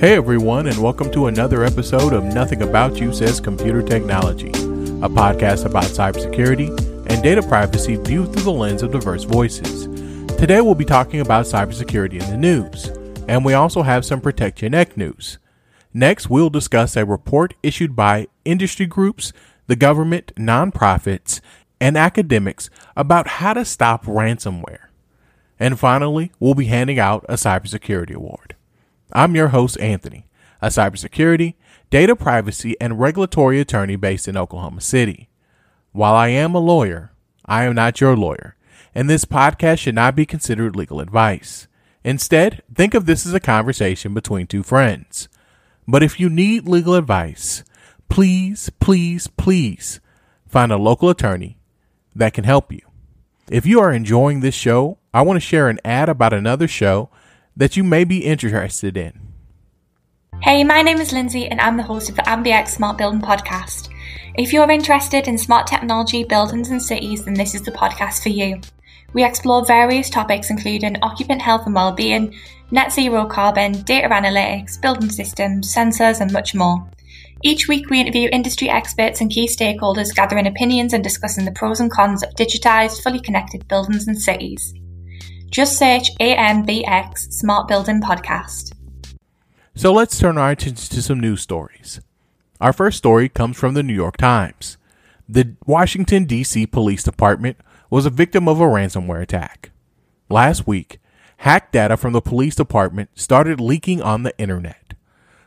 Hey everyone, and welcome to another episode of Nothing About You Says Computer Technology, a podcast about cybersecurity and data privacy viewed through the lens of diverse voices. Today we'll be talking about cybersecurity in the news, and we also have some Protect Your Neck news. Next, we'll discuss a report issued by industry groups, the government, nonprofits, and academics about how to stop ransomware. And finally, we'll be handing out a cybersecurity award. I'm your host, Anthony, a cybersecurity, data privacy, and regulatory attorney based in Oklahoma City. While I am a lawyer, I am not your lawyer, and this podcast should not be considered legal advice. Instead, think of this as a conversation between two friends. But if you need legal advice, please, please, please find a local attorney that can help you. If you are enjoying this show, I want to share an ad about another show that you may be interested in. Hey, my name is Lindsay and I'm the host of the AmbiX Smart Building Podcast. If you're interested in smart technology, buildings and cities, then this is the podcast for you. We explore various topics including occupant health and well-being, net zero carbon, data analytics, building systems, sensors and much more. Each week, we interview industry experts and key stakeholders, gathering opinions and discussing the pros and cons of digitised, fully connected buildings and cities. Just search AMBX Smart Building Podcast. So let's turn our attention to some news stories. Our first story comes from the New York Times. The Washington, D.C. Police Department was a victim of a ransomware attack. Last week, hacked data from the police department started leaking on the internet.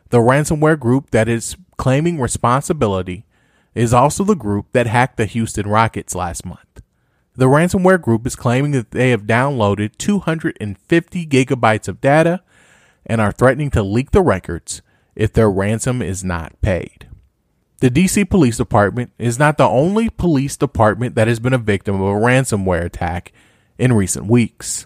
The ransomware group that is claiming responsibility is also the group that hacked the Houston Rockets last month. The ransomware group is claiming that they have downloaded 250 gigabytes of data and are threatening to leak the records if their ransom is not paid. The DC Police Department is not the only police department that has been a victim of a ransomware attack in recent weeks.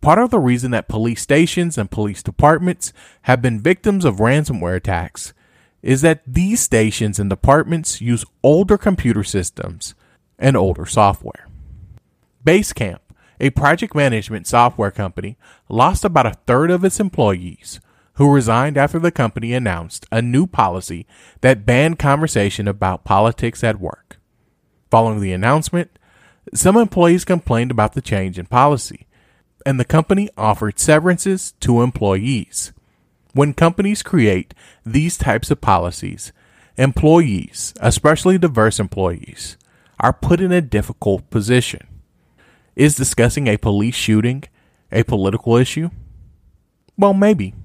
Part of the reason that police stations and police departments have been victims of ransomware attacks is that these stations and departments use older computer systems and older software. Basecamp, a project management software company, lost about a third of its employees, who resigned after the company announced a new policy that banned conversation about politics at work. Following the announcement, some employees complained about the change in policy, and the company offered severances to employees. When companies create these types of policies, employees, especially diverse employees, are put in a difficult position. Is discussing a police shooting a political issue? Well, maybe.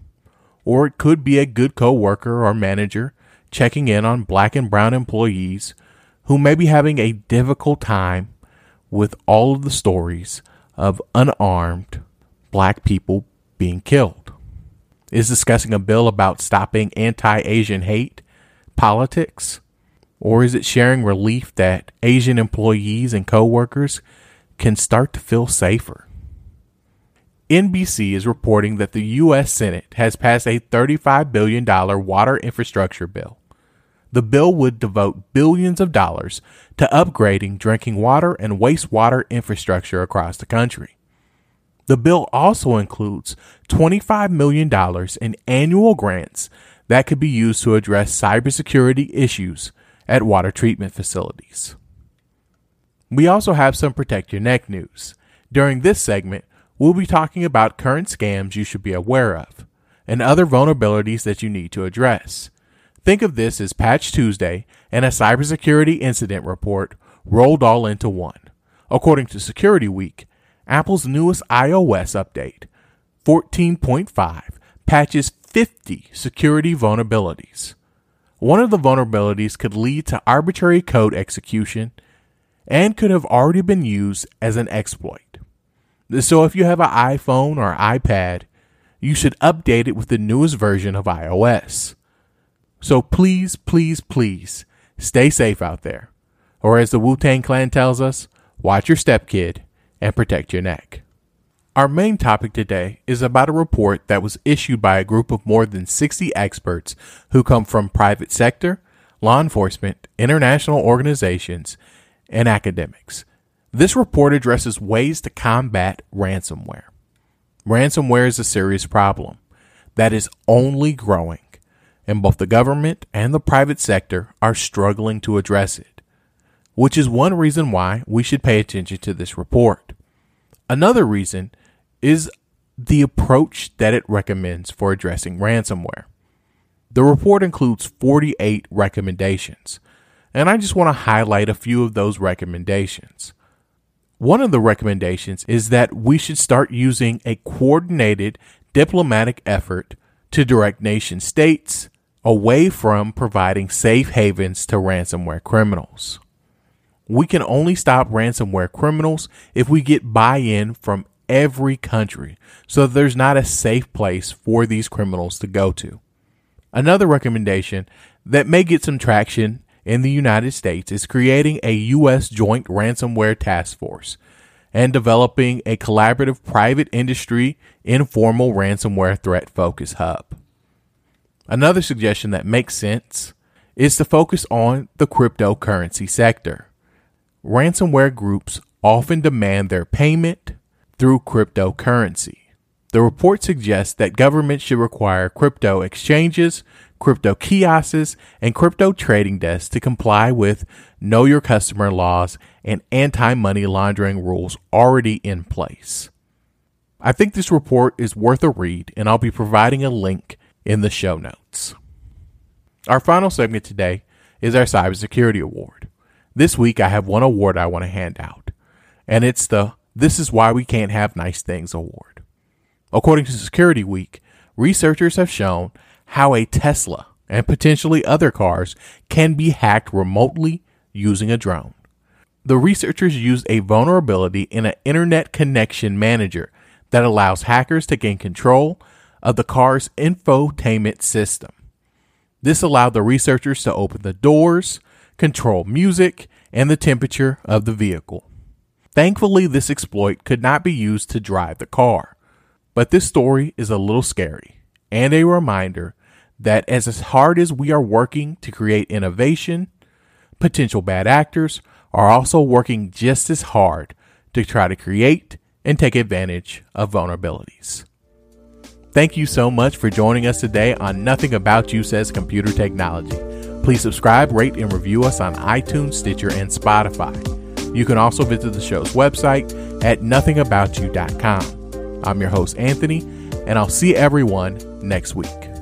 Or it could be a good coworker or manager checking in on black and brown employees who may be having a difficult time with all of the stories of unarmed black people being killed is discussing a bill about stopping anti Asian hate politics? Or is it sharing relief that Asian employees and coworkers can start to feel safer? NBC is reporting that the U.S. Senate has passed a $35 billion water infrastructure bill. The bill would devote billions of dollars to upgrading drinking water and wastewater infrastructure across the country. The bill also includes $25 million in annual grants that could be used to address cybersecurity issues at water treatment facilities. We also have some Protect Your Neck news. During this segment, we'll be talking about current scams you should be aware of and other vulnerabilities that you need to address. Think of this as Patch Tuesday and a cybersecurity incident report rolled all into one. According to Security Week, Apple's newest iOS update, 14.5, patches 50 security vulnerabilities. One of the vulnerabilities could lead to arbitrary code execution and could have already been used as an exploit. So if you have an iPhone or iPad, you should update it with the newest version of iOS. So please, please, please stay safe out there. Or as the Wu Tang Clan tells us, watch your step, kid and protect your neck. Our main topic today is about a report that was issued by a group of more than 60 experts who come from private sector, law enforcement, international organizations, and academics. This report addresses ways to combat ransomware. Ransomware is a serious problem. that is only growing, and both the government and the private sector are struggling to address it, which is one reason why we should pay attention to this report. Another reason is the approach that it recommends for addressing ransomware. The report includes 48 recommendations, and I just want to highlight a few of those recommendations. One of the recommendations is that we should start using a coordinated diplomatic effort to direct nation states away from providing safe havens to ransomware criminals. We can only stop ransomware criminals if we get buy in from every country so there's not a safe place for these criminals to go to. Another recommendation that may get some traction in the United States is creating a U.S. joint ransomware task force and developing a collaborative private industry informal ransomware threat focus hub. Another suggestion that makes sense is to focus on the cryptocurrency sector. Ransomware groups often demand their payment through cryptocurrency. The report suggests that governments should require crypto exchanges, crypto kiosks, and crypto trading desks to comply with know your customer laws and anti money laundering rules already in place. I think this report is worth a read, and I'll be providing a link in the show notes. Our final segment today is our Cybersecurity Award. This week, I have one award I want to hand out, and it's the This Is Why We Can't Have Nice Things Award. According to Security Week, researchers have shown how a Tesla and potentially other cars can be hacked remotely using a drone. The researchers used a vulnerability in an internet connection manager that allows hackers to gain control of the car's infotainment system. This allowed the researchers to open the doors, control music, and the temperature of the vehicle. Thankfully, this exploit could not be used to drive the car. But this story is a little scary and a reminder that as hard as we are working to create innovation, potential bad actors are also working just as hard to try to create and take advantage of vulnerabilities. Thank you so much for joining us today on Nothing About You Says Computer Technology. Please subscribe, rate, and review us on iTunes, Stitcher, and Spotify. You can also visit the show's website at nothingaboutyou.com. I'm your host, Anthony, and I'll see everyone next week.